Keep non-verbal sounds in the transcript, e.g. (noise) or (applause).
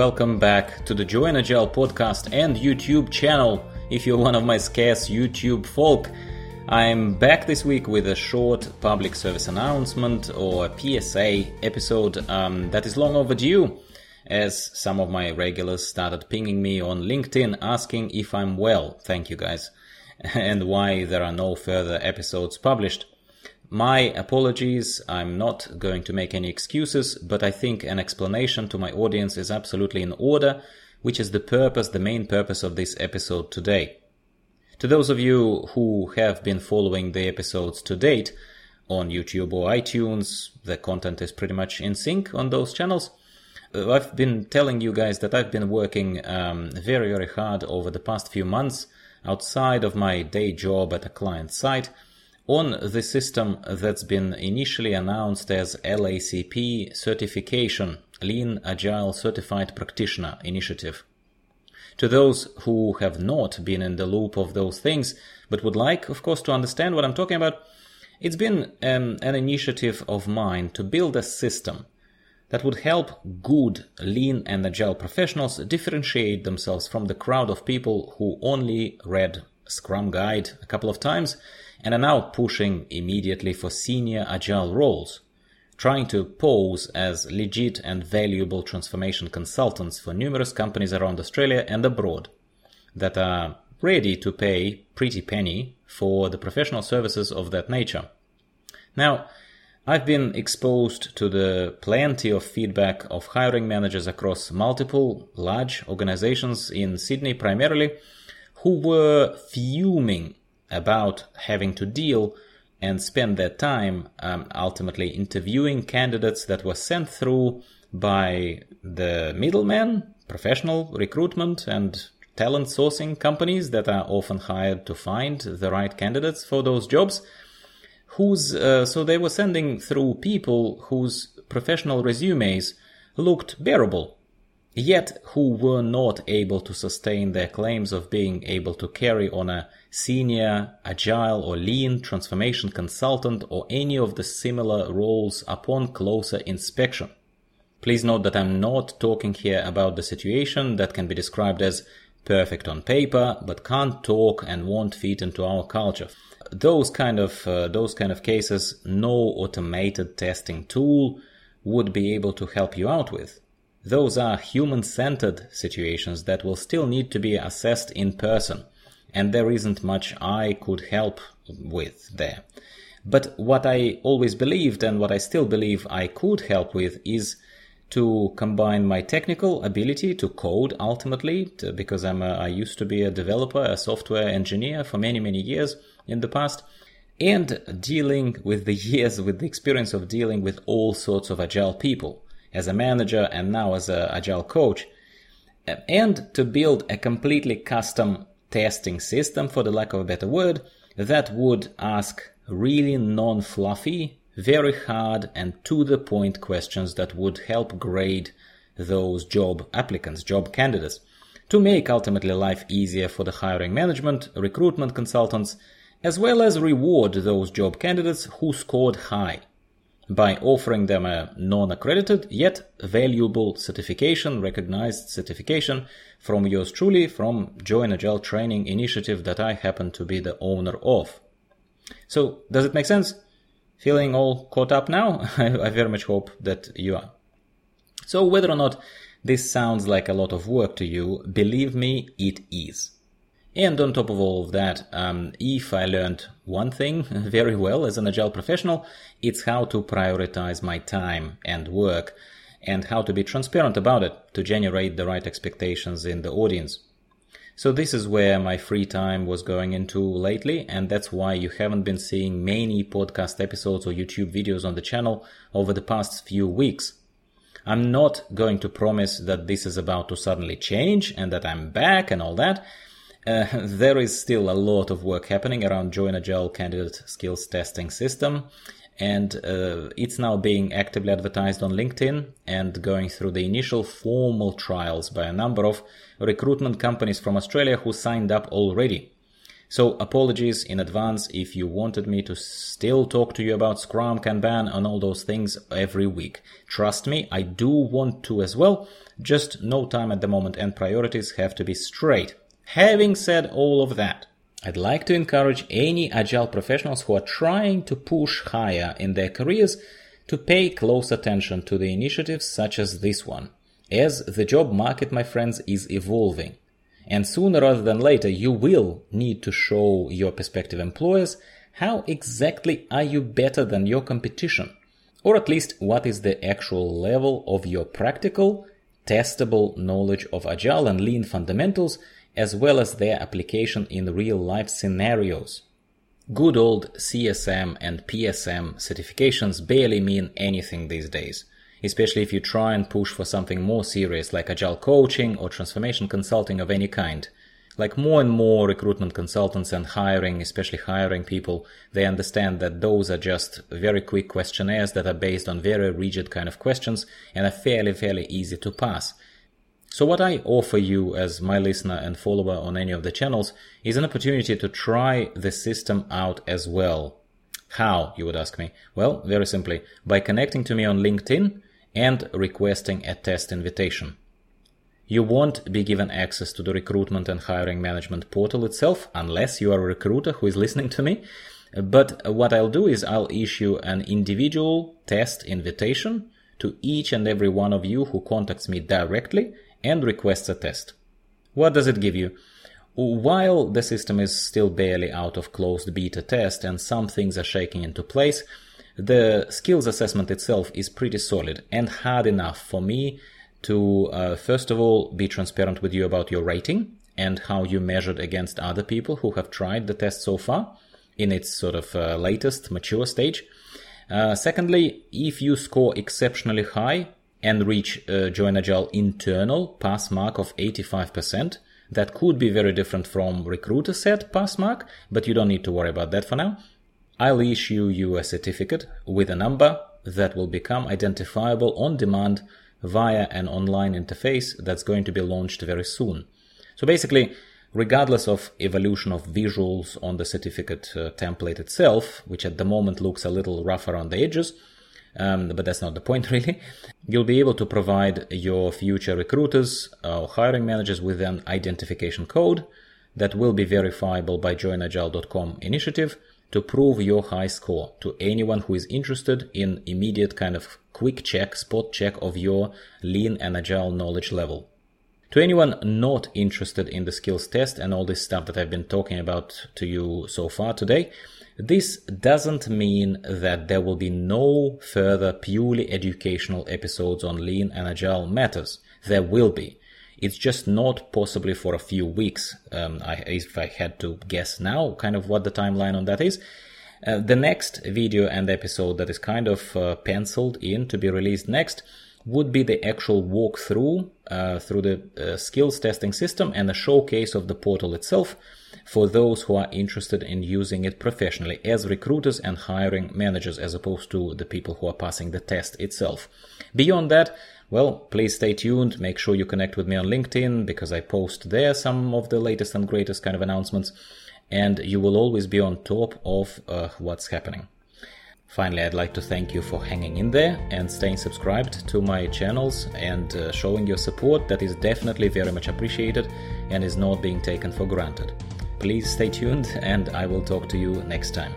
welcome back to the Join Agile podcast and YouTube channel. If you're one of my scarce YouTube folk, I'm back this week with a short public service announcement or PSA episode um, that is long overdue, as some of my regulars started pinging me on LinkedIn asking if I'm well. Thank you guys. (laughs) And why there are no further episodes published. My apologies, I'm not going to make any excuses, but I think an explanation to my audience is absolutely in order, which is the purpose, the main purpose of this episode today. To those of you who have been following the episodes to date on YouTube or iTunes, the content is pretty much in sync on those channels. Uh, I've been telling you guys that I've been working um, very, very hard over the past few months outside of my day job at a client site on the system that's been initially announced as LACP certification, Lean Agile Certified Practitioner Initiative. To those who have not been in the loop of those things, but would like, of course, to understand what I'm talking about, it's been um, an initiative of mine to build a system that would help good lean and agile professionals differentiate themselves from the crowd of people who only read Scrum Guide a couple of times and are now pushing immediately for senior agile roles, trying to pose as legit and valuable transformation consultants for numerous companies around Australia and abroad that are ready to pay pretty penny for the professional services of that nature. Now, I've been exposed to the plenty of feedback of hiring managers across multiple large organizations in Sydney primarily who were fuming about having to deal and spend their time um, ultimately interviewing candidates that were sent through by the middlemen, professional recruitment and talent sourcing companies that are often hired to find the right candidates for those jobs. Uh, so they were sending through people whose professional resumes looked bearable yet who were not able to sustain their claims of being able to carry on a senior, agile, or lean transformation consultant or any of the similar roles upon closer inspection. Please note that I'm not talking here about the situation that can be described as perfect on paper but can't talk and won't fit into our culture. Those kind of uh, those kind of cases no automated testing tool would be able to help you out with. Those are human centered situations that will still need to be assessed in person, and there isn't much I could help with there. But what I always believed and what I still believe I could help with is to combine my technical ability to code ultimately, to, because I'm a, I used to be a developer, a software engineer for many, many years in the past, and dealing with the (laughs) years, with the experience of dealing with all sorts of agile people as a manager and now as an agile coach, and to build a completely custom testing system, for the lack of a better word, that would ask really non fluffy, very hard, and to the point questions that would help grade those job applicants, job candidates, to make ultimately life easier for the hiring management, recruitment consultants, as well as reward those job candidates who scored high by offering them a non-accredited yet valuable certification, recognized certification from yours truly from Join Agile Training Initiative that I happen to be the owner of. So does it make sense? Feeling all caught up now? (laughs) I very much hope that you are. So whether or not this sounds like a lot of work to you, believe me, it is. And on top of all of that, um, if I learned one thing (laughs) very well as an agile professional, it's how to prioritize my time and work and how to be transparent about it to generate the right expectations in the audience. So this is where my free time was going into lately, and that's why you haven't been seeing many podcast episodes or YouTube videos on the channel over the past few weeks. I'm not going to promise that this is about to suddenly change and that I'm back and all that, uh, (laughs) there is still a lot of work happening around Join Agile candidate skills testing system. And uh, it's now being actively advertised on LinkedIn and going through the initial formal trials by a number of recruitment companies from Australia who signed up already. So apologies in advance if you wanted me to still talk to you about Scrum, Kanban and all those things every week. Trust me, I do want to as well, just no time at the moment and priorities have to be straight. Having said all of that, I'd like to encourage any agile professionals who are trying to push higher in their careers to pay close attention to the initiatives such as this one, as the job market, my friends, is evolving. And sooner rather than later, you will need to show your prospective employers how exactly are you better than your competition? Or at least what is the actual level of your practical, testable knowledge of agile and lean fundamentals, as well as their application in real life scenarios. Good old CSM and PSM certifications barely mean anything these days especially if you try and push for something more serious like agile coaching or transformation consulting of any kind. Like more and more recruitment consultants and hiring, especially hiring people, they understand that those are just very quick questionnaires that are based on very rigid kind of questions and are fairly, fairly easy to pass. So what I offer you as my listener and follower on any of the channels is an opportunity to try the system out as well. How, you would ask me? Well, very simply, by connecting to me on LinkedIn and requesting a test invitation. You won't be given access to the recruitment and hiring management portal itself unless you are a recruiter who is listening to me. But what I'll do is I'll issue an individual test invitation to each and every one of you who contacts me directly and requests a test. What does it give you? While the system is still barely out of closed beta test and some things are shaking into place, the skills assessment itself is pretty solid and hard enough for me to, uh, first of all, be transparent with you about your rating and how you measured against other people who have tried the test so far in its sort of uh, latest mature stage. Uh, secondly, if you score exceptionally high and reach uh, Join Agile internal pass mark of 85%, that could be very different from recruiter set pass mark, but you don't need to worry about that for now. I'll issue you a certificate with a number that will become identifiable on demand via an online interface that's going to be launched very soon. So basically, regardless of evolution of visuals on the certificate uh, template itself, which at the moment looks a little rough around the edges, um, but that's not the point (laughs) really. You'll be able to provide your future recruiters or hiring managers with an identification code that will be verifiable by joinagile.com initiative to prove your high score to anyone who is interested in immediate kind of quick check, spot check of your lean and agile knowledge level. To anyone not interested in the skills test and all this stuff that I've been talking about to you so far today, this doesn't mean that there will be no further purely educational episodes on lean and agile matters. There will be. It's just not possibly for a few weeks. Um, I, if I had to guess now, kind of what the timeline on that is. Uh, the next video and episode that is kind of uh, penciled in to be released next would be the actual walkthrough uh, through the uh, skills testing system and a showcase of the portal itself for those who are interested in using it professionally as recruiters and hiring managers as opposed to the people who are passing the test itself. Beyond that, well, please stay tuned. Make sure you connect with me on LinkedIn because I post there some of the latest and greatest kind of announcements, and you will always be on top of uh, what's happening. Finally, I'd like to thank you for hanging in there and staying subscribed to my channels and uh, showing your support. That is definitely very much appreciated and is not being taken for granted. Please stay tuned, (laughs) and I will talk to you next time.